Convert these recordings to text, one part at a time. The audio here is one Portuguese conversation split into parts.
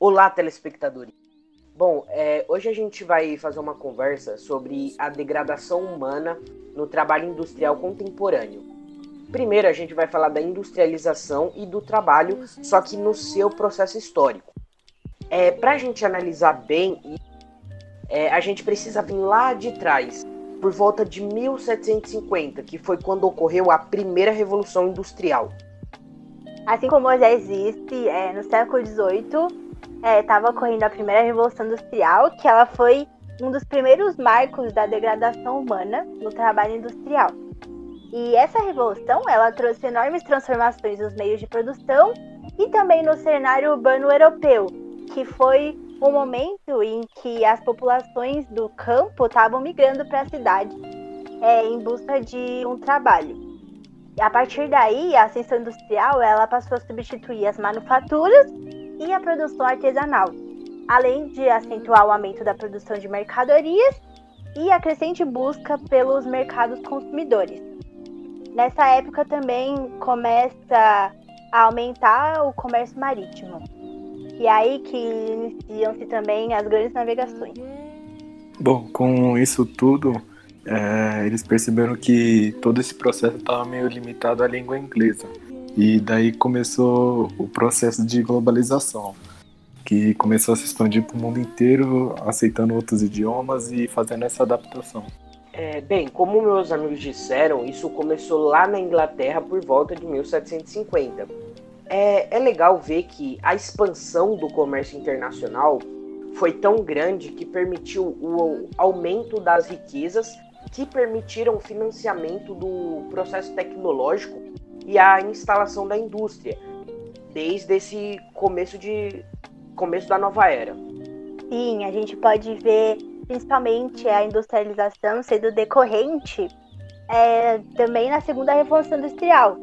Olá, telespectadores. Bom, é, hoje a gente vai fazer uma conversa sobre a degradação humana no trabalho industrial contemporâneo. Primeiro, a gente vai falar da industrialização e do trabalho, só que no seu processo histórico. É, Para a gente analisar bem, é, a gente precisa vir lá de trás, por volta de 1750, que foi quando ocorreu a primeira revolução industrial. Assim como já existe é, no século XVIII é, ocorrendo a primeira revolução industrial, que ela foi um dos primeiros marcos da degradação humana no trabalho industrial. E essa revolução, ela trouxe enormes transformações nos meios de produção e também no cenário urbano europeu, que foi um momento em que as populações do campo estavam migrando para a cidade é, em busca de um trabalho. E a partir daí, a ascensão industrial ela passou a substituir as manufaturas e a produção artesanal, além de acentuar o aumento da produção de mercadorias e a crescente busca pelos mercados consumidores. Nessa época também começa a aumentar o comércio marítimo. E é aí que iniciam-se também as grandes navegações. Bom, com isso tudo, é, eles perceberam que todo esse processo estava meio limitado à língua inglesa. E daí começou o processo de globalização, que começou a se expandir para o mundo inteiro, aceitando outros idiomas e fazendo essa adaptação. É, bem, como meus amigos disseram, isso começou lá na Inglaterra por volta de 1750. É, é legal ver que a expansão do comércio internacional foi tão grande que permitiu o aumento das riquezas que permitiram o financiamento do processo tecnológico e a instalação da indústria, desde esse começo de começo da nova era. Sim, a gente pode ver principalmente a industrialização sendo decorrente é, também na segunda revolução industrial,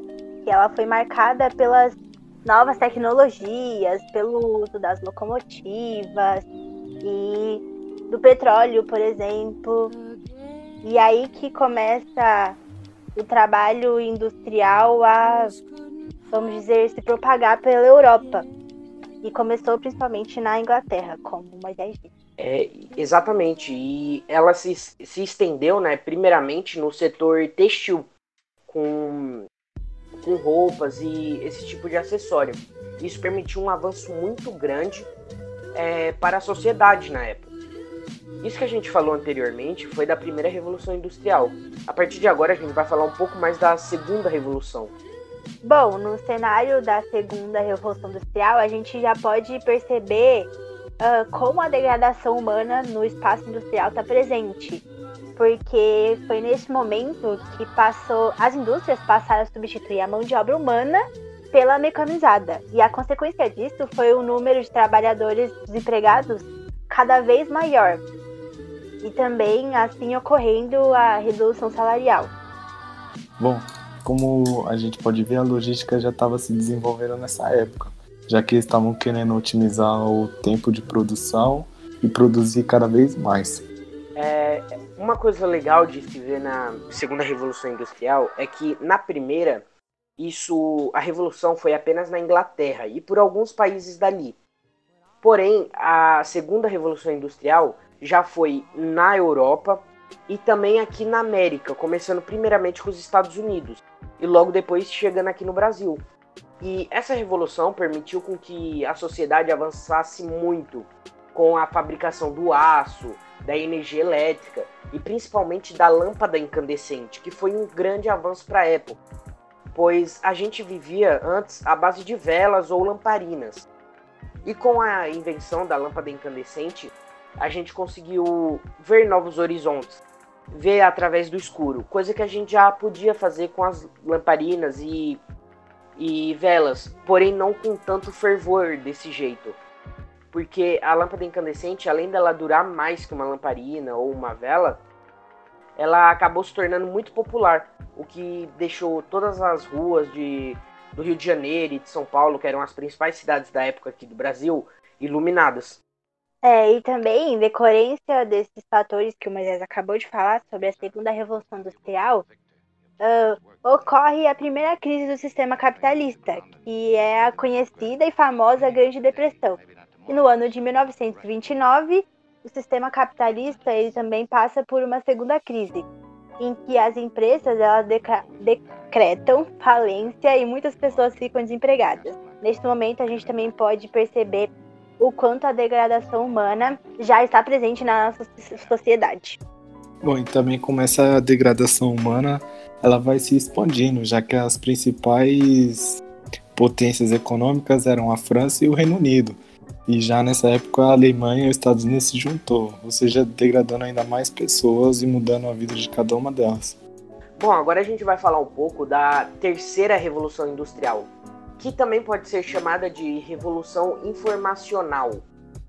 que ela foi marcada pelas novas tecnologias, pelo uso das locomotivas e do petróleo, por exemplo. E aí que começa o trabalho industrial a, vamos dizer, se propagar pela Europa. E começou principalmente na Inglaterra, como Moisés disse. É, exatamente. E ela se, se estendeu, né, primeiramente no setor textil, com, com roupas e esse tipo de acessório. Isso permitiu um avanço muito grande é, para a sociedade na época. Isso que a gente falou anteriormente foi da primeira revolução industrial. A partir de agora a gente vai falar um pouco mais da segunda revolução. Bom, no cenário da segunda revolução industrial, a gente já pode perceber uh, como a degradação humana no espaço industrial está presente. Porque foi nesse momento que passou, as indústrias passaram a substituir a mão de obra humana pela mecanizada. E a consequência disso foi o número de trabalhadores desempregados cada vez maior, e também assim ocorrendo a redução salarial. Bom, como a gente pode ver, a logística já estava se desenvolvendo nessa época, já que eles estavam querendo otimizar o tempo de produção e produzir cada vez mais. É, uma coisa legal de se ver na segunda revolução industrial é que na primeira isso a revolução foi apenas na Inglaterra e por alguns países dali. Porém, a segunda revolução industrial já foi na Europa e também aqui na América, começando primeiramente com os Estados Unidos e logo depois chegando aqui no Brasil. E essa revolução permitiu com que a sociedade avançasse muito com a fabricação do aço, da energia elétrica e principalmente da lâmpada incandescente, que foi um grande avanço para a época, pois a gente vivia antes à base de velas ou lamparinas. E com a invenção da lâmpada incandescente, a gente conseguiu ver novos horizontes, ver através do escuro, coisa que a gente já podia fazer com as lamparinas e, e velas, porém não com tanto fervor desse jeito. Porque a lâmpada incandescente, além dela durar mais que uma lamparina ou uma vela, ela acabou se tornando muito popular, o que deixou todas as ruas de, do Rio de Janeiro e de São Paulo, que eram as principais cidades da época aqui do Brasil, iluminadas. É, e também, em decorrência desses fatores que o Moisés acabou de falar sobre a segunda revolução industrial, uh, ocorre a primeira crise do sistema capitalista, que é a conhecida e famosa Grande Depressão. E no ano de 1929, o sistema capitalista ele também passa por uma segunda crise, em que as empresas elas decretam falência e muitas pessoas ficam desempregadas. Neste momento, a gente também pode perceber o quanto a degradação humana já está presente na nossa sociedade. Bom, e também como essa degradação humana ela vai se expandindo, já que as principais potências econômicas eram a França e o Reino Unido. E já nessa época a Alemanha e os Estados Unidos se juntou, ou seja, degradando ainda mais pessoas e mudando a vida de cada uma delas. Bom, agora a gente vai falar um pouco da terceira revolução industrial, que também pode ser chamada de revolução informacional,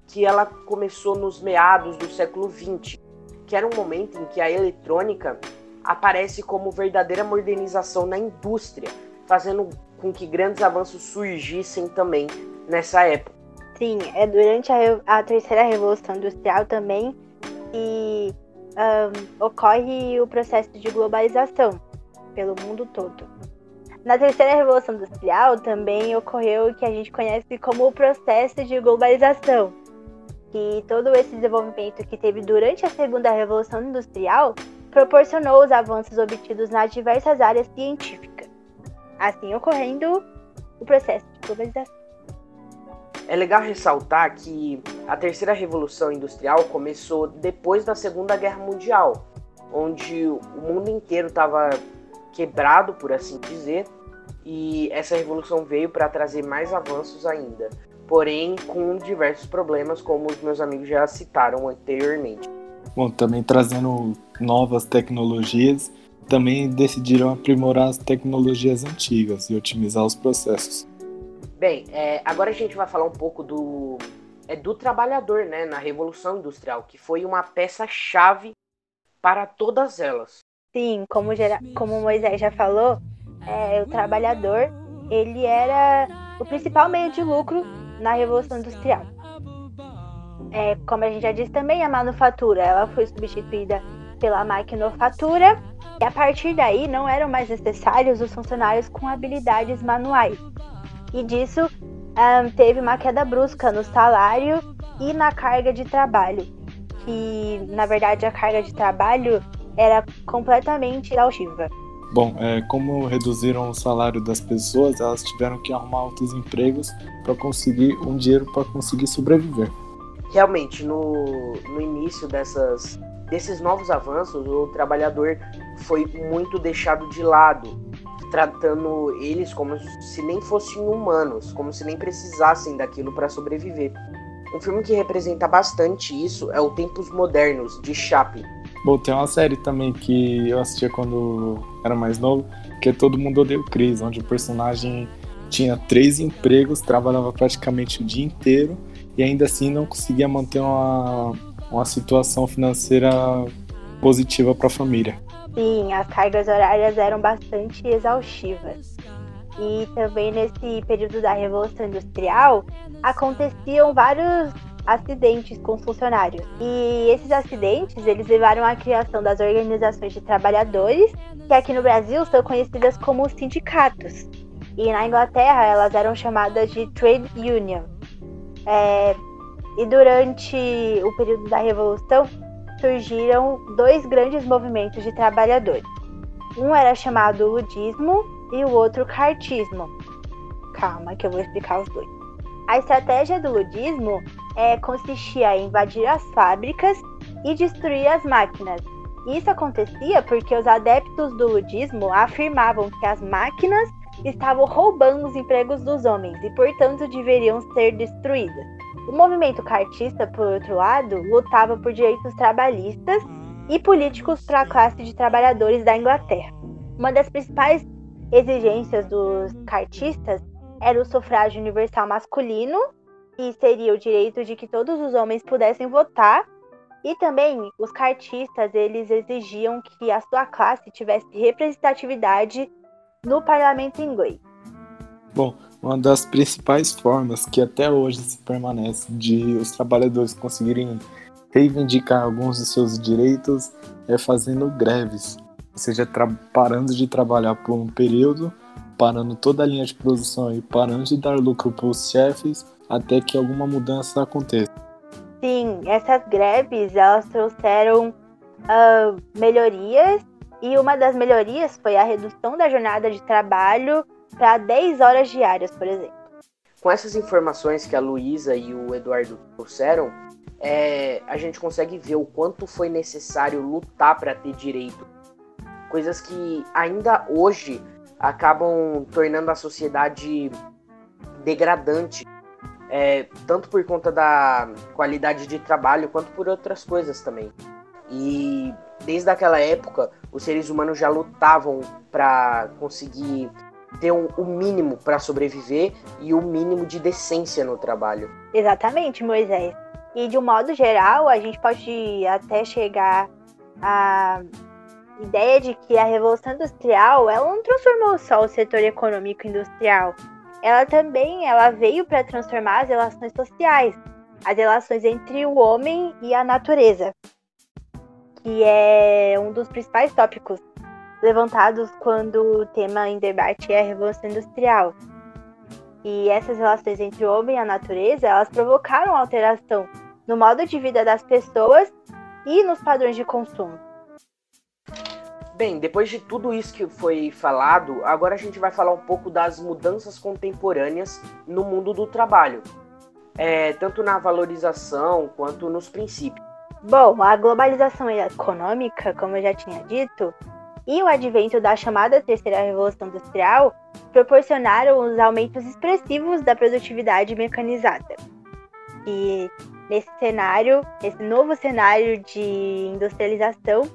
que ela começou nos meados do século XX, que era um momento em que a eletrônica aparece como verdadeira modernização na indústria, fazendo com que grandes avanços surgissem também nessa época. Sim, é durante a, a terceira revolução industrial também que um, ocorre o processo de globalização pelo mundo todo. Na terceira revolução industrial também ocorreu o que a gente conhece como o processo de globalização, que todo esse desenvolvimento que teve durante a segunda revolução industrial proporcionou os avanços obtidos nas diversas áreas científicas, assim ocorrendo o processo de globalização. É legal ressaltar que a terceira revolução industrial começou depois da Segunda Guerra Mundial, onde o mundo inteiro estava quebrado, por assim dizer, e essa revolução veio para trazer mais avanços ainda, porém com diversos problemas, como os meus amigos já citaram anteriormente. Bom, também trazendo novas tecnologias, também decidiram aprimorar as tecnologias antigas e otimizar os processos. Bem, é, agora a gente vai falar um pouco do, é, do trabalhador né, na Revolução Industrial, que foi uma peça-chave para todas elas. Sim, como, como Moisés já falou, é, o trabalhador ele era o principal meio de lucro na Revolução Industrial. É, como a gente já disse também, a manufatura ela foi substituída pela maquinofatura e a partir daí não eram mais necessários os funcionários com habilidades manuais e disso um, teve uma queda brusca no salário e na carga de trabalho, que na verdade a carga de trabalho era completamente exaustiva. Bom, é, como reduziram o salário das pessoas, elas tiveram que arrumar outros empregos para conseguir um dinheiro para conseguir sobreviver. Realmente, no, no início dessas, desses novos avanços, o trabalhador foi muito deixado de lado tratando eles como se nem fossem humanos, como se nem precisassem daquilo para sobreviver. Um filme que representa bastante isso é o Tempos Modernos, de Chaplin. Bom, tem uma série também que eu assistia quando era mais novo, que é Todo Mundo Odeia o Chris, onde o personagem tinha três empregos, trabalhava praticamente o dia inteiro e ainda assim não conseguia manter uma, uma situação financeira positiva para a família. Sim, as cargas horárias eram bastante exaustivas. E também nesse período da Revolução Industrial aconteciam vários acidentes com funcionários. E esses acidentes, eles levaram à criação das organizações de trabalhadores, que aqui no Brasil são conhecidas como sindicatos. E na Inglaterra elas eram chamadas de trade union. É, e durante o período da Revolução, surgiram dois grandes movimentos de trabalhadores. Um era chamado ludismo e o outro cartismo. Calma, que eu vou explicar os dois. A estratégia do ludismo é, consistia em invadir as fábricas e destruir as máquinas. Isso acontecia porque os adeptos do ludismo afirmavam que as máquinas estavam roubando os empregos dos homens e, portanto, deveriam ser destruídas. O movimento cartista, por outro lado, lutava por direitos trabalhistas e políticos para a classe de trabalhadores da Inglaterra. Uma das principais exigências dos cartistas era o sufrágio universal masculino, que seria o direito de que todos os homens pudessem votar, e também os cartistas eles exigiam que a sua classe tivesse representatividade no parlamento inglês. Bom, uma das principais formas que até hoje se permanece de os trabalhadores conseguirem reivindicar alguns de seus direitos é fazendo greves, ou seja, parando de trabalhar por um período, parando toda a linha de produção e parando de dar lucro para os chefes até que alguma mudança aconteça. Sim, essas greves elas trouxeram uh, melhorias e uma das melhorias foi a redução da jornada de trabalho para 10 horas diárias, por exemplo. Com essas informações que a Luísa e o Eduardo trouxeram, é, a gente consegue ver o quanto foi necessário lutar para ter direito. Coisas que ainda hoje acabam tornando a sociedade degradante, é, tanto por conta da qualidade de trabalho quanto por outras coisas também. E desde aquela época, os seres humanos já lutavam para conseguir ter um, o mínimo para sobreviver e o mínimo de decência no trabalho. Exatamente, Moisés. E de um modo geral, a gente pode até chegar à ideia de que a Revolução Industrial ela não transformou só o setor econômico industrial. Ela também ela veio para transformar as relações sociais, as relações entre o homem e a natureza que é um dos principais tópicos levantados quando o tema em debate é a Revolução Industrial. E essas relações entre o homem e a natureza, elas provocaram alteração no modo de vida das pessoas e nos padrões de consumo. Bem, depois de tudo isso que foi falado, agora a gente vai falar um pouco das mudanças contemporâneas no mundo do trabalho, é, tanto na valorização quanto nos princípios. Bom, a globalização econômica, como eu já tinha dito, e o advento da chamada terceira revolução industrial proporcionaram os aumentos expressivos da produtividade mecanizada. E nesse cenário, nesse novo cenário de industrialização,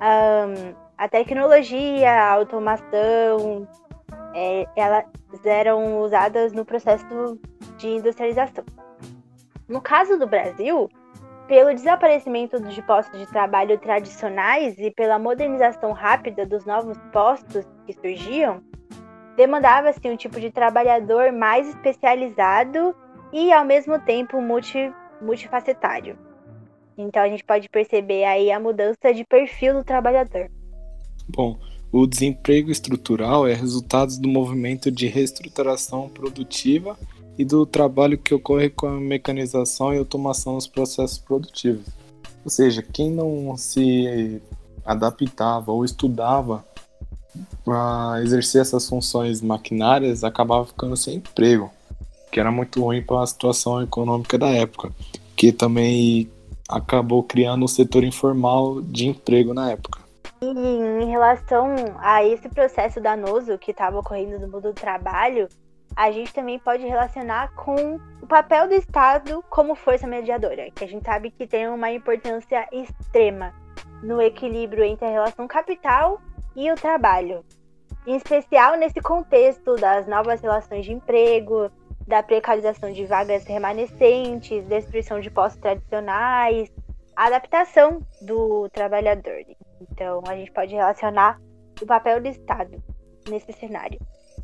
um, a tecnologia, a automação, é, elas eram usadas no processo de industrialização. No caso do Brasil, pelo desaparecimento de postos de trabalho tradicionais e pela modernização rápida dos novos postos que surgiam, demandava-se um tipo de trabalhador mais especializado e, ao mesmo tempo, multi, multifacetário. Então, a gente pode perceber aí a mudança de perfil do trabalhador. Bom, o desemprego estrutural é resultado do movimento de reestruturação produtiva e do trabalho que ocorre com a mecanização e automação dos processos produtivos. Ou seja, quem não se adaptava ou estudava para exercer essas funções maquinárias acabava ficando sem emprego, que era muito ruim para a situação econômica da época, que também acabou criando o setor informal de emprego na época. E em relação a esse processo danoso que estava ocorrendo no mundo do trabalho, a gente também pode relacionar com o papel do Estado como força mediadora, que a gente sabe que tem uma importância extrema no equilíbrio entre a relação capital e o trabalho. Em especial nesse contexto das novas relações de emprego, da precarização de vagas remanescentes, destruição de postos tradicionais, adaptação do trabalhador. Então, a gente pode relacionar o papel do Estado nesse cenário.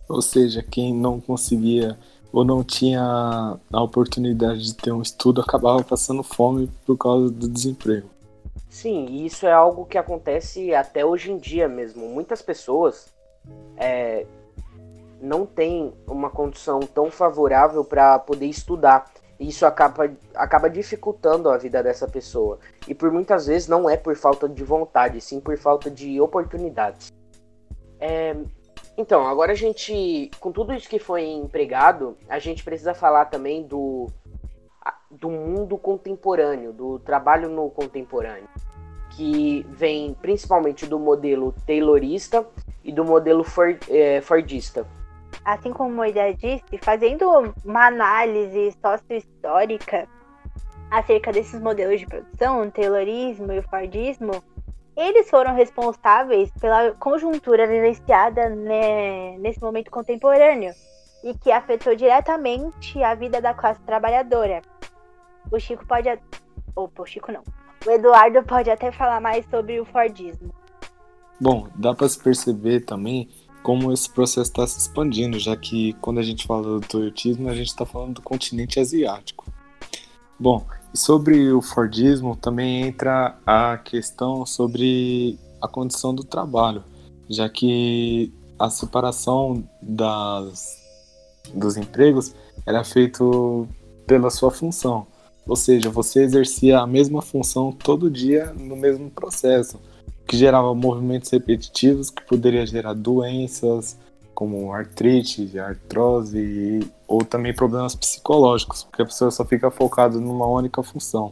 Ou seja, quem não conseguia ou não tinha a oportunidade de ter um estudo acabava passando fome por causa do desemprego. Sim, e isso é algo que acontece até hoje em dia mesmo. Muitas pessoas é, não têm uma condição tão favorável para poder estudar. Isso acaba, acaba dificultando a vida dessa pessoa. E por muitas vezes não é por falta de vontade, sim por falta de oportunidades. É, então, agora a gente, com tudo isso que foi empregado, a gente precisa falar também do, do mundo contemporâneo, do trabalho no contemporâneo, que vem principalmente do modelo taylorista e do modelo Ford, é, fordista. Assim como ideia disse, fazendo uma análise sócio-histórica acerca desses modelos de produção, o taylorismo e o fordismo, eles foram responsáveis pela conjuntura vivenciada né, nesse momento contemporâneo e que afetou diretamente a vida da classe trabalhadora. O Chico pode. Opa, o Chico não. O Eduardo pode até falar mais sobre o Fordismo. Bom, dá para se perceber também como esse processo está se expandindo, já que quando a gente fala do Toyotismo, a gente está falando do continente asiático. Bom, sobre o Fordismo também entra a questão sobre a condição do trabalho, já que a separação das, dos empregos era feito pela sua função. Ou seja, você exercia a mesma função todo dia no mesmo processo, que gerava movimentos repetitivos que poderia gerar doenças como artrite, artrose ou também problemas psicológicos, porque a pessoa só fica focada numa única função.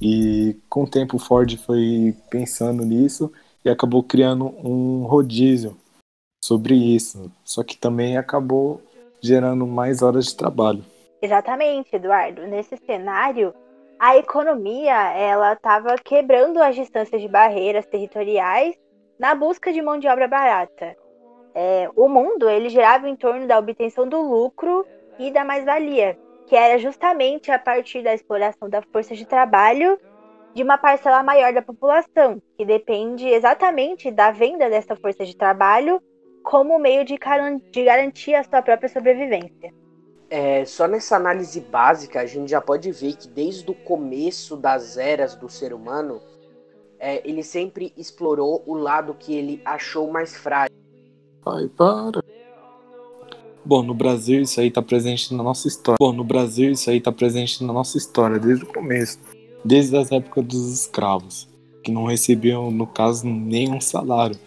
E com o tempo Ford foi pensando nisso e acabou criando um rodízio sobre isso. Só que também acabou gerando mais horas de trabalho. Exatamente, Eduardo. Nesse cenário, a economia ela estava quebrando as distâncias de barreiras territoriais na busca de mão de obra barata. É, o mundo ele girava em torno da obtenção do lucro e da mais-valia, que era justamente a partir da exploração da força de trabalho de uma parcela maior da população, que depende exatamente da venda dessa força de trabalho como meio de, de garantir a sua própria sobrevivência. É, só nessa análise básica a gente já pode ver que desde o começo das eras do ser humano, é, ele sempre explorou o lado que ele achou mais frágil. Pai, para. Bom, no Brasil isso aí está presente na nossa história. Bom, no Brasil isso aí está presente na nossa história desde o começo, desde as épocas dos escravos, que não recebiam, no caso, nenhum salário,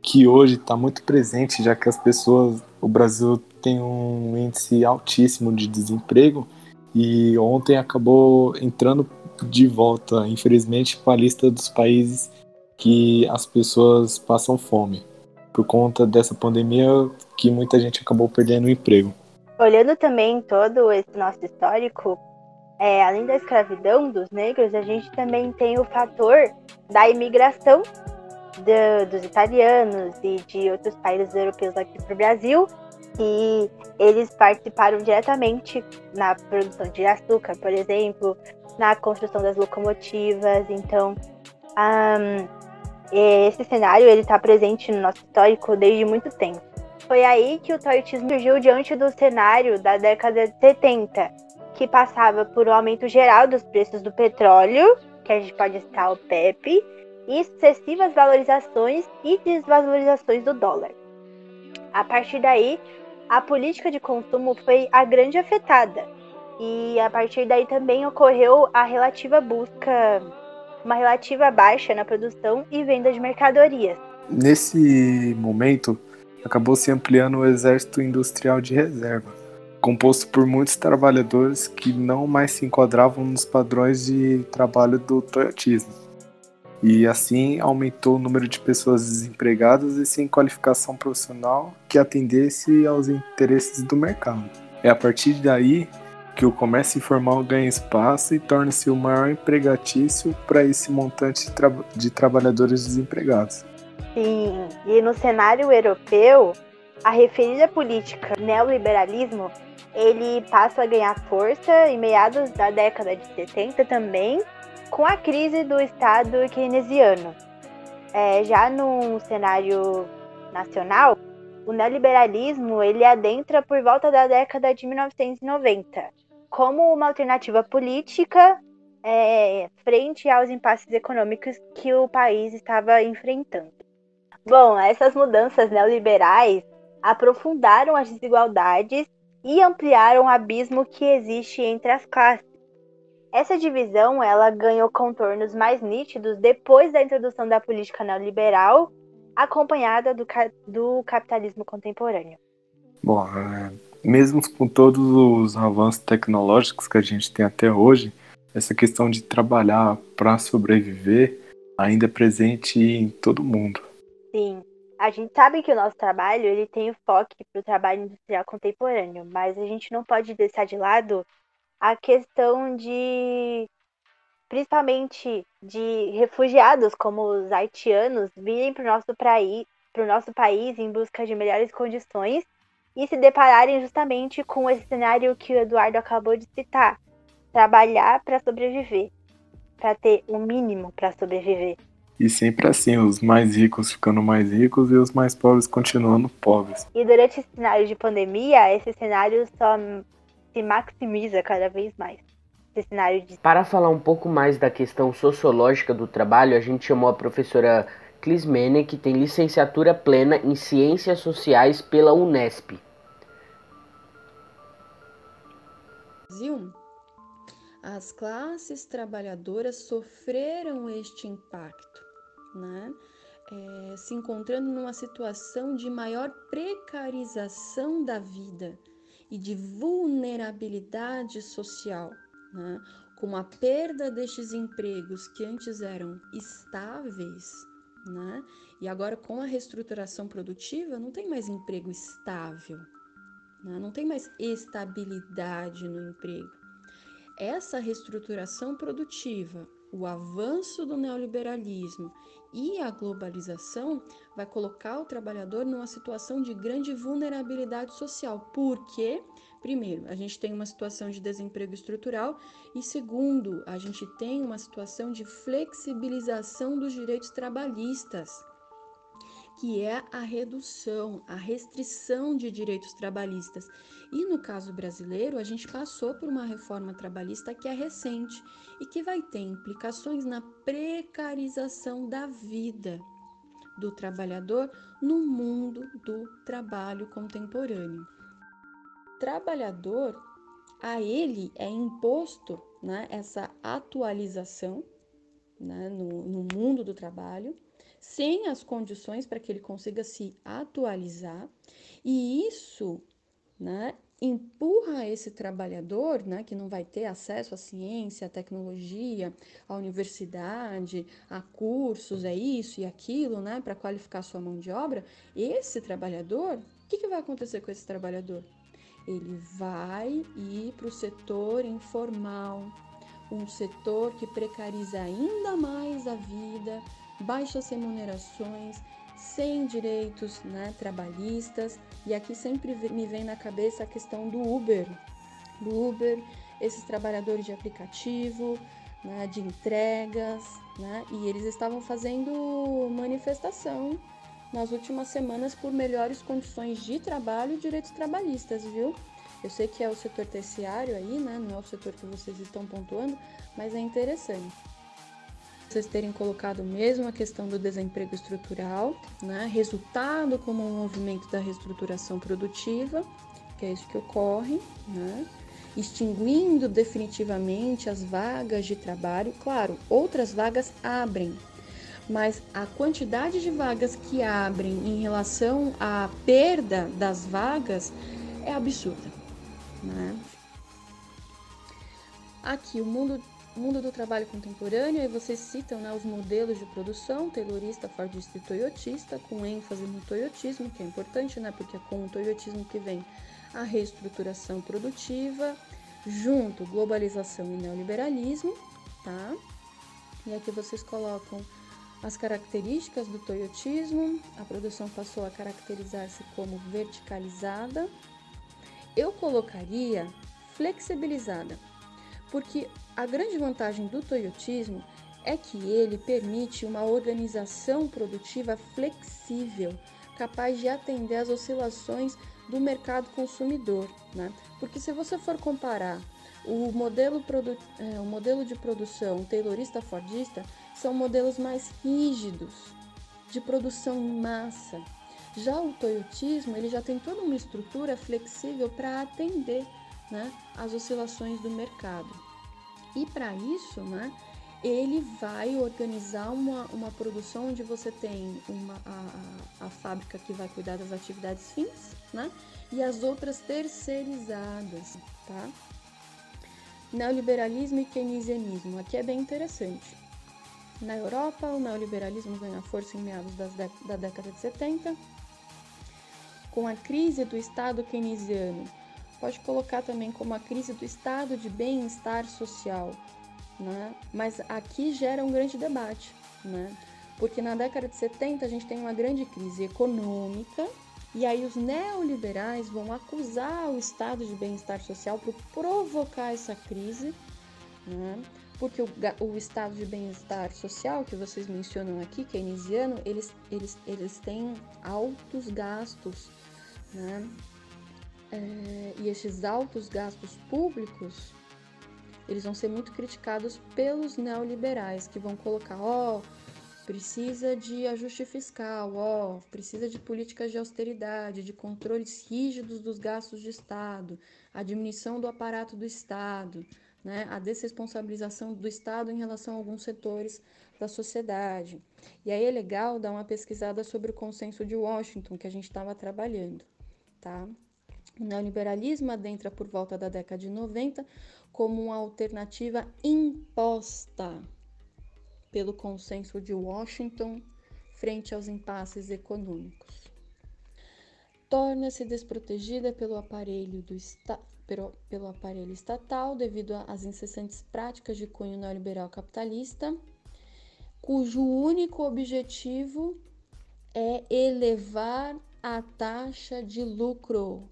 que hoje está muito presente, já que as pessoas, o Brasil tem um índice altíssimo de desemprego e ontem acabou entrando de volta, infelizmente, para a lista dos países que as pessoas passam fome por conta dessa pandemia que muita gente acabou perdendo o emprego. Olhando também todo esse nosso histórico, é, além da escravidão dos negros, a gente também tem o fator da imigração de, dos italianos e de outros países europeus aqui para o Brasil que eles participaram diretamente na produção de açúcar, por exemplo, na construção das locomotivas. Então, um, esse cenário ele está presente no nosso histórico desde muito tempo. Foi aí que o toyotismo surgiu diante do cenário da década de 70, que passava por um aumento geral dos preços do petróleo, que a gente pode citar o PEP, e sucessivas valorizações e desvalorizações do dólar. A partir daí, a política de consumo foi a grande afetada. E a partir daí também ocorreu a relativa busca, uma relativa baixa na produção e venda de mercadorias. Nesse momento, acabou se ampliando o exército industrial de reserva, composto por muitos trabalhadores que não mais se enquadravam nos padrões de trabalho do toyotismo e assim aumentou o número de pessoas desempregadas e sem qualificação profissional que atendesse aos interesses do mercado. É a partir daí que o comércio informal ganha espaço e torna-se o maior empregatício para esse montante de, tra de trabalhadores desempregados. Sim, e no cenário europeu, a referida política neoliberalismo ele passa a ganhar força em meados da década de 70 também, com a crise do Estado keynesiano. É, já no cenário nacional, o neoliberalismo ele adentra por volta da década de 1990 como uma alternativa política é, frente aos impasses econômicos que o país estava enfrentando. Bom, essas mudanças neoliberais aprofundaram as desigualdades e ampliaram o abismo que existe entre as classes essa divisão ela ganhou contornos mais nítidos depois da introdução da política neoliberal, acompanhada do, do capitalismo contemporâneo. Bom, é, mesmo com todos os avanços tecnológicos que a gente tem até hoje, essa questão de trabalhar para sobreviver ainda é presente em todo mundo. Sim, a gente sabe que o nosso trabalho ele tem o foco para o trabalho industrial contemporâneo, mas a gente não pode deixar de lado a questão de principalmente de refugiados como os haitianos virem para o nosso, praí, nosso país em busca de melhores condições e se depararem justamente com esse cenário que o Eduardo acabou de citar: trabalhar para sobreviver, para ter o um mínimo para sobreviver. E sempre assim, os mais ricos ficando mais ricos e os mais pobres continuando pobres. E durante esse cenário de pandemia, esse cenário só se maximiza cada vez mais. Esse cenário de... Para falar um pouco mais da questão sociológica do trabalho, a gente chamou a professora Clismene, que tem licenciatura plena em Ciências Sociais pela Unesp. Brasil, as classes trabalhadoras sofreram este impacto, né? É, se encontrando numa situação de maior precarização da vida e de vulnerabilidade social, né? com a perda destes empregos que antes eram estáveis, né? e agora com a reestruturação produtiva não tem mais emprego estável, né? não tem mais estabilidade no emprego essa reestruturação produtiva, o avanço do neoliberalismo e a globalização vai colocar o trabalhador numa situação de grande vulnerabilidade social. Porque, primeiro, a gente tem uma situação de desemprego estrutural e segundo, a gente tem uma situação de flexibilização dos direitos trabalhistas que é a redução, a restrição de direitos trabalhistas. E no caso brasileiro, a gente passou por uma reforma trabalhista que é recente e que vai ter implicações na precarização da vida do trabalhador no mundo do trabalho contemporâneo. Trabalhador, a ele é imposto né, essa atualização né, no, no mundo do trabalho sem as condições para que ele consiga se atualizar, e isso né, empurra esse trabalhador, né, que não vai ter acesso à ciência, à tecnologia, à universidade, a cursos, é isso e aquilo, né, para qualificar sua mão de obra, esse trabalhador, o que, que vai acontecer com esse trabalhador? Ele vai ir para o setor informal, um setor que precariza ainda mais a vida, baixas remunerações, sem direitos né, trabalhistas. E aqui sempre me vem na cabeça a questão do Uber. Do Uber, esses trabalhadores de aplicativo, né, de entregas, né, e eles estavam fazendo manifestação nas últimas semanas por melhores condições de trabalho e direitos trabalhistas, viu? Eu sei que é o setor terciário aí, né? Não é o setor que vocês estão pontuando, mas é interessante vocês terem colocado mesmo a questão do desemprego estrutural, né? resultado como um movimento da reestruturação produtiva, que é isso que ocorre, né? extinguindo definitivamente as vagas de trabalho. Claro, outras vagas abrem, mas a quantidade de vagas que abrem em relação à perda das vagas é absurda. Né? Aqui, o mundo mundo do trabalho contemporâneo, aí vocês citam né, os modelos de produção, taylorista, fordista e toyotista, com ênfase no toyotismo, que é importante, né, porque é com o toyotismo que vem a reestruturação produtiva, junto globalização e neoliberalismo, tá? E aqui vocês colocam as características do toyotismo, a produção passou a caracterizar-se como verticalizada. Eu colocaria flexibilizada, porque a grande vantagem do toyotismo é que ele permite uma organização produtiva flexível, capaz de atender às oscilações do mercado consumidor. Né? Porque se você for comparar o modelo, é, o modelo de produção taylorista fordista, são modelos mais rígidos, de produção em massa. Já o toyotismo ele já tem toda uma estrutura flexível para atender né, as oscilações do mercado. E para isso, né, ele vai organizar uma, uma produção onde você tem uma, a, a, fábrica que vai cuidar das atividades fins, né, e as outras terceirizadas, tá? Neoliberalismo e keynesianismo, aqui é bem interessante. Na Europa, o neoliberalismo ganha força em meados da década de 70. Com a crise do Estado keynesiano, pode colocar também como a crise do estado de bem-estar social, né? mas aqui gera um grande debate, né? porque na década de 70 a gente tem uma grande crise econômica e aí os neoliberais vão acusar o estado de bem-estar social por provocar essa crise, né? porque o, o, estado de bem-estar social que vocês mencionam aqui, keynesiano, eles, eles, eles têm altos gastos, né? É, e esses altos gastos públicos, eles vão ser muito criticados pelos neoliberais, que vão colocar, ó, precisa de ajuste fiscal, ó, precisa de políticas de austeridade, de controles rígidos dos gastos de Estado, a diminuição do aparato do Estado, né, a desresponsabilização do Estado em relação a alguns setores da sociedade. E aí é legal dar uma pesquisada sobre o consenso de Washington que a gente estava trabalhando, tá? O neoliberalismo adentra por volta da década de 90 como uma alternativa imposta pelo consenso de Washington frente aos impasses econômicos. Torna-se desprotegida pelo aparelho do Estado pelo, pelo aparelho estatal devido às incessantes práticas de cunho neoliberal capitalista, cujo único objetivo é elevar a taxa de lucro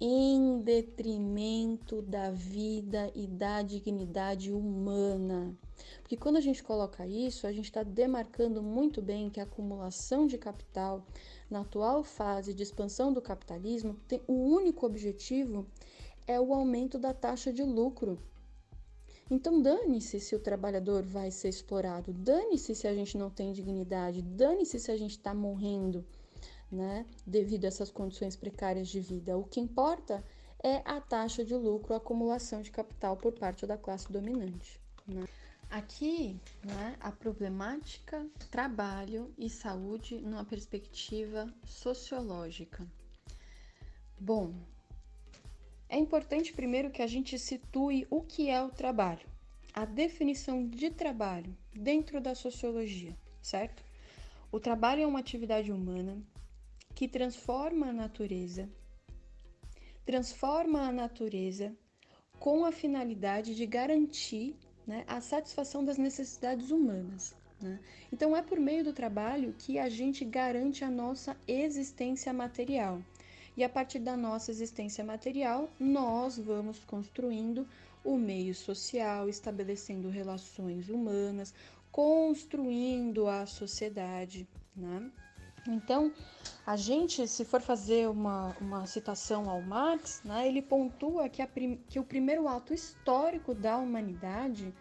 em detrimento da vida e da dignidade humana. Porque quando a gente coloca isso, a gente está demarcando muito bem que a acumulação de capital na atual fase de expansão do capitalismo tem o único objetivo é o aumento da taxa de lucro. Então, dane-se se o trabalhador vai ser explorado, dane-se se a gente não tem dignidade, dane-se se a gente está morrendo, né, devido a essas condições precárias de vida. O que importa é a taxa de lucro, a acumulação de capital por parte da classe dominante. Né? Aqui, né, a problemática trabalho e saúde numa perspectiva sociológica. Bom, é importante primeiro que a gente situe o que é o trabalho, a definição de trabalho dentro da sociologia, certo? O trabalho é uma atividade humana que transforma a natureza, transforma a natureza com a finalidade de garantir né, a satisfação das necessidades humanas. Né? Então, é por meio do trabalho que a gente garante a nossa existência material. E a partir da nossa existência material, nós vamos construindo o meio social, estabelecendo relações humanas, construindo a sociedade, né? Então, a gente, se for fazer uma, uma citação ao Marx, né, ele pontua que, prim, que o primeiro ato histórico da humanidade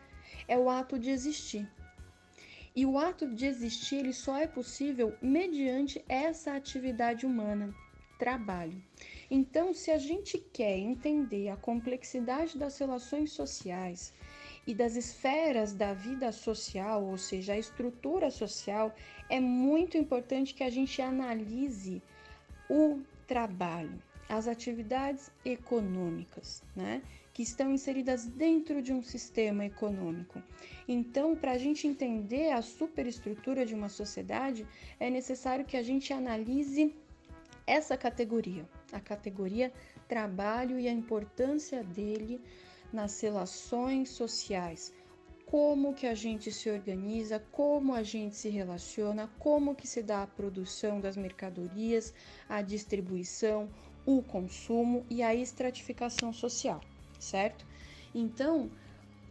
é o ato de existir. E o ato de existir ele só é possível mediante essa atividade humana trabalho. Então, se a gente quer entender a complexidade das relações sociais e das esferas da vida social, ou seja, a estrutura social, é muito importante que a gente analise o trabalho, as atividades econômicas, né? Que estão inseridas dentro de um sistema econômico. Então, para a gente entender a superestrutura de uma sociedade, é necessário que a gente analise essa categoria, a categoria trabalho e a importância dele nas relações sociais. Como que a gente se organiza, como a gente se relaciona, como que se dá a produção das mercadorias, a distribuição, o consumo e a estratificação social, certo? Então,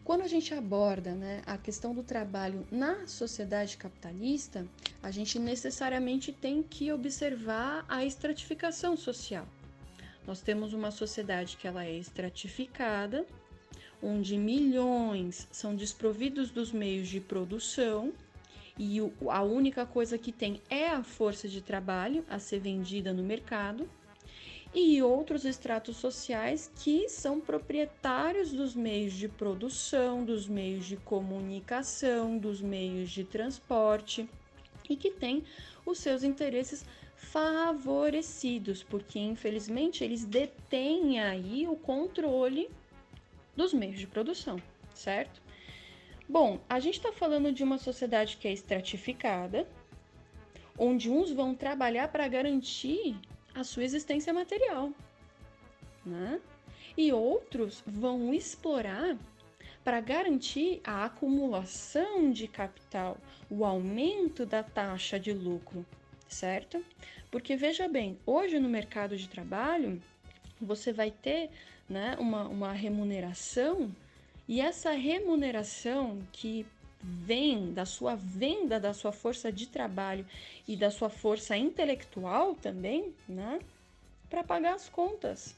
quando a gente aborda né, a questão do trabalho na sociedade capitalista, a gente necessariamente tem que observar a estratificação social. Nós temos uma sociedade que ela é estratificada, onde milhões são desprovidos dos meios de produção e a única coisa que tem é a força de trabalho a ser vendida no mercado e outros estratos sociais que são proprietários dos meios de produção, dos meios de comunicação, dos meios de transporte e que têm os seus interesses favorecidos, porque infelizmente eles detêm aí o controle dos meios de produção, certo? Bom, a gente está falando de uma sociedade que é estratificada, onde uns vão trabalhar para garantir a sua existência material, né? E outros vão explorar para garantir a acumulação de capital, o aumento da taxa de lucro, certo? Porque veja bem, hoje no mercado de trabalho você vai ter né, uma, uma remuneração e essa remuneração que vem da sua venda da sua força de trabalho e da sua força intelectual também, né? Para pagar as contas,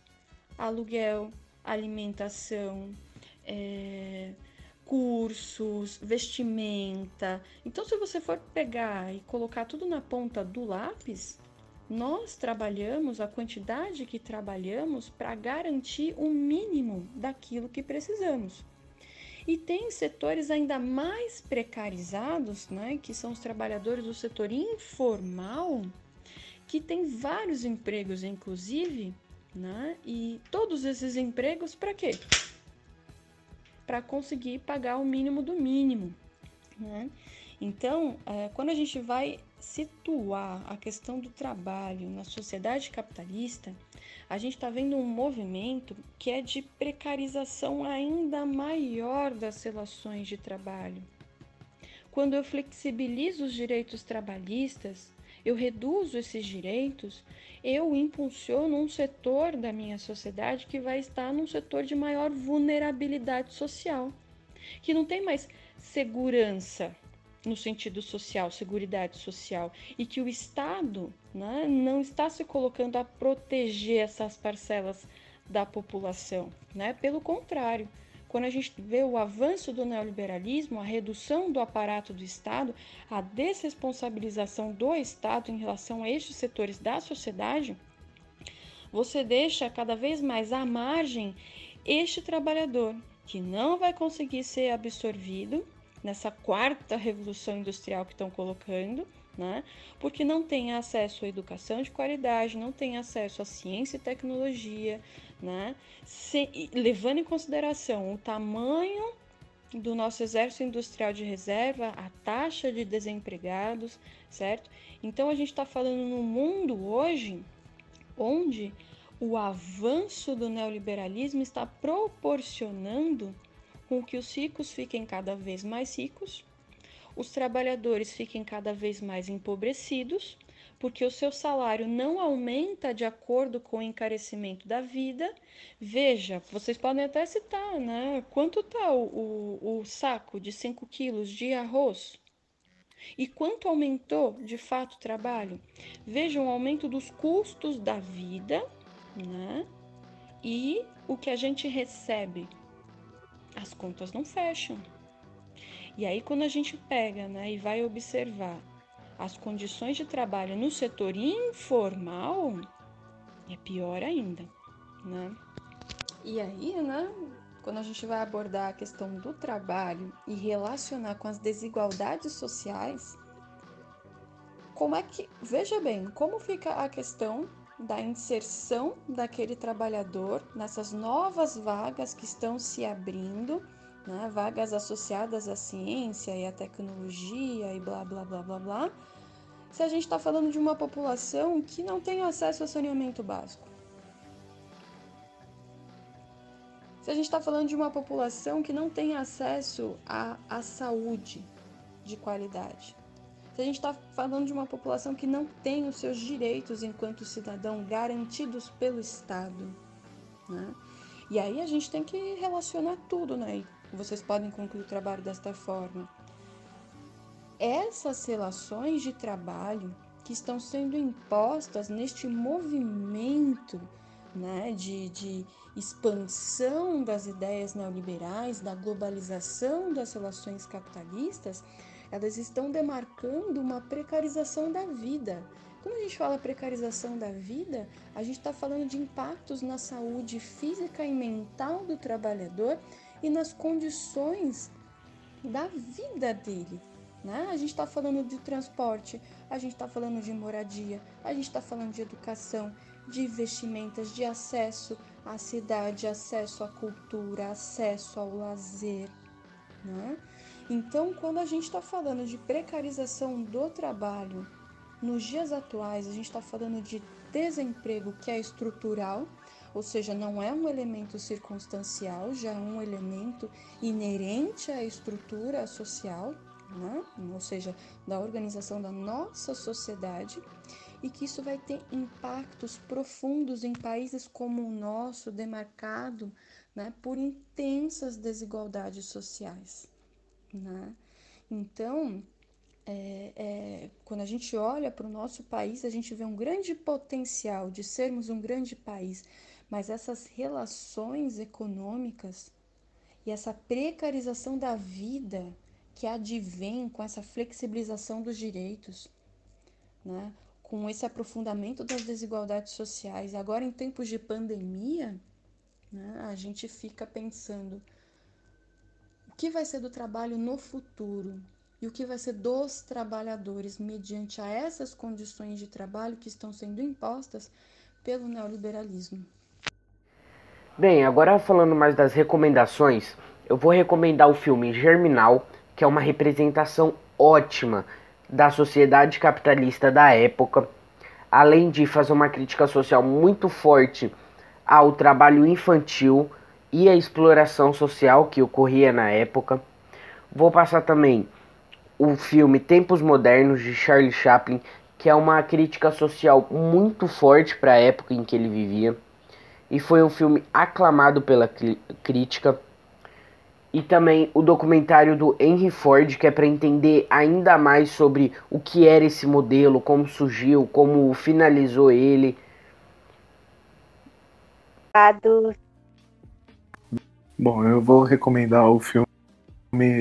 aluguel, alimentação, é, cursos, vestimenta. Então, se você for pegar e colocar tudo na ponta do lápis, nós trabalhamos a quantidade que trabalhamos para garantir o mínimo daquilo que precisamos. E tem setores ainda mais precarizados, né, que são os trabalhadores do setor informal, que tem vários empregos, inclusive, né, e todos esses empregos para quê? Para conseguir pagar o mínimo do mínimo. Né? Então, é, quando a gente vai situar a questão do trabalho na sociedade capitalista, a gente está vendo um movimento que é de precarização ainda maior das relações de trabalho. Quando eu flexibilizo os direitos trabalhistas, eu reduzo esses direitos, eu impulsiono um setor da minha sociedade que vai estar num setor de maior vulnerabilidade social, que não tem mais segurança no sentido social, seguridade social, e que o Estado né, não está se colocando a proteger essas parcelas da população, né? Pelo contrário, quando a gente vê o avanço do neoliberalismo, a redução do aparato do Estado, a desresponsabilização do Estado em relação a estes setores da sociedade, você deixa cada vez mais à margem este trabalhador que não vai conseguir ser absorvido nessa quarta revolução industrial que estão colocando, né? Porque não tem acesso à educação de qualidade, não tem acesso à ciência e tecnologia, né? Se, levando em consideração o tamanho do nosso exército industrial de reserva, a taxa de desempregados, certo? Então a gente está falando num mundo hoje onde o avanço do neoliberalismo está proporcionando com que os ricos fiquem cada vez mais ricos, os trabalhadores fiquem cada vez mais empobrecidos, porque o seu salário não aumenta de acordo com o encarecimento da vida. Veja, vocês podem até citar, né? Quanto está o, o, o saco de 5 quilos de arroz? E quanto aumentou de fato o trabalho? Vejam o aumento dos custos da vida, né? E o que a gente recebe as contas não fecham. E aí, quando a gente pega né, e vai observar as condições de trabalho no setor informal, é pior ainda, né? E aí, né, quando a gente vai abordar a questão do trabalho e relacionar com as desigualdades sociais, como é que, veja bem, como fica a questão da inserção daquele trabalhador nessas novas vagas que estão se abrindo, né? vagas associadas à ciência e à tecnologia e blá blá blá blá blá, se a gente está falando de uma população que não tem acesso a saneamento básico. Se a gente está falando de uma população que não tem acesso à, à saúde de qualidade se a gente está falando de uma população que não tem os seus direitos enquanto cidadão garantidos pelo Estado. Né? E aí a gente tem que relacionar tudo, né? E vocês podem concluir o trabalho desta forma. Essas relações de trabalho que estão sendo impostas neste movimento né, de, de expansão das ideias neoliberais, da globalização das relações capitalistas, elas estão demarcando uma precarização da vida. Quando a gente fala precarização da vida, a gente está falando de impactos na saúde física e mental do trabalhador e nas condições da vida dele. Né? A gente está falando de transporte, a gente está falando de moradia, a gente está falando de educação, de vestimentas, de acesso à cidade, acesso à cultura, acesso ao lazer. Né? Então, quando a gente está falando de precarização do trabalho, nos dias atuais, a gente está falando de desemprego que é estrutural, ou seja, não é um elemento circunstancial, já é um elemento inerente à estrutura social, né? ou seja, da organização da nossa sociedade, e que isso vai ter impactos profundos em países como o nosso, demarcado né, por intensas desigualdades sociais. Né? Então, é, é, quando a gente olha para o nosso país, a gente vê um grande potencial de sermos um grande país, mas essas relações econômicas e essa precarização da vida que advém com essa flexibilização dos direitos, né? com esse aprofundamento das desigualdades sociais, agora em tempos de pandemia, né? a gente fica pensando que vai ser do trabalho no futuro e o que vai ser dos trabalhadores mediante a essas condições de trabalho que estão sendo impostas pelo neoliberalismo. Bem, agora falando mais das recomendações, eu vou recomendar o filme Germinal, que é uma representação ótima da sociedade capitalista da época, além de fazer uma crítica social muito forte ao trabalho infantil e à exploração social que ocorria na época. Vou passar também o filme Tempos Modernos de Charlie Chaplin, que é uma crítica social muito forte para a época em que ele vivia e foi um filme aclamado pela crítica. E também o documentário do Henry Ford, que é para entender ainda mais sobre o que era esse modelo, como surgiu, como finalizou ele. Bom, eu vou recomendar o filme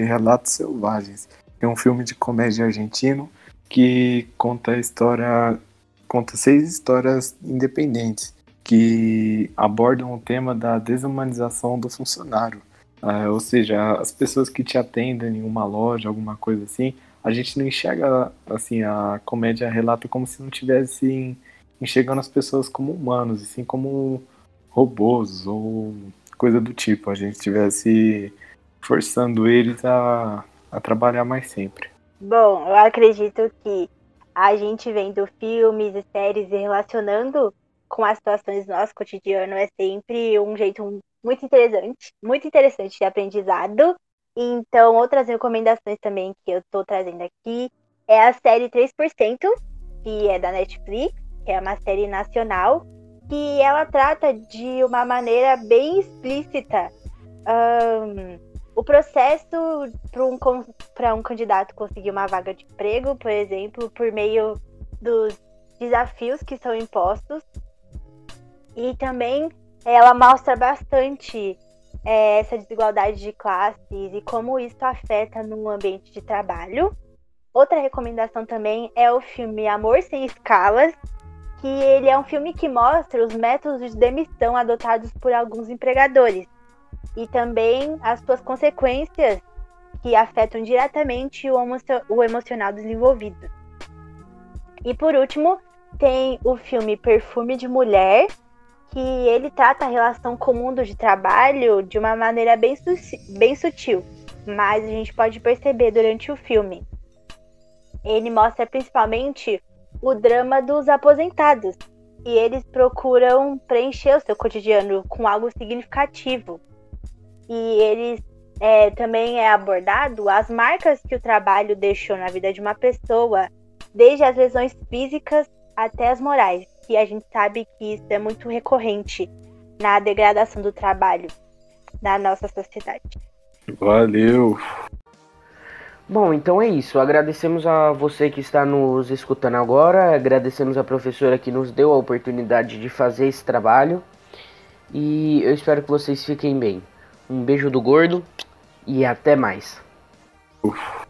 Relatos Selvagens. É um filme de comédia argentino que conta a história, conta seis histórias independentes que abordam o tema da desumanização do funcionário. Uh, ou seja, as pessoas que te atendem em uma loja, alguma coisa assim, a gente não enxerga assim a comédia relata como se não tivesse enxergando as pessoas como humanos, assim como robôs ou coisa do tipo. A gente estivesse forçando eles a, a trabalhar mais sempre. Bom, eu acredito que a gente vendo filmes e séries e relacionando com as situações do nosso cotidiano é sempre um jeito muito interessante, muito interessante de aprendizado. Então, outras recomendações também que eu estou trazendo aqui é a série 3%, que é da Netflix, que é uma série nacional, que ela trata de uma maneira bem explícita um, o processo para um, um candidato conseguir uma vaga de emprego, por exemplo, por meio dos desafios que são impostos e também ela mostra bastante é, essa desigualdade de classes e como isso afeta no ambiente de trabalho. Outra recomendação também é o filme Amor Sem Escalas, que ele é um filme que mostra os métodos de demissão adotados por alguns empregadores e também as suas consequências que afetam diretamente o, o emocional dos envolvidos. E por último, tem o filme Perfume de Mulher, que ele trata a relação com o mundo de trabalho de uma maneira bem, su bem sutil, mas a gente pode perceber durante o filme. Ele mostra principalmente o drama dos aposentados, e eles procuram preencher o seu cotidiano com algo significativo. E eles é, também é abordado as marcas que o trabalho deixou na vida de uma pessoa, desde as lesões físicas até as morais que a gente sabe que isso é muito recorrente na degradação do trabalho na nossa sociedade. Valeu! Bom, então é isso. Agradecemos a você que está nos escutando agora. Agradecemos a professora que nos deu a oportunidade de fazer esse trabalho. E eu espero que vocês fiquem bem. Um beijo do gordo e até mais. Uf.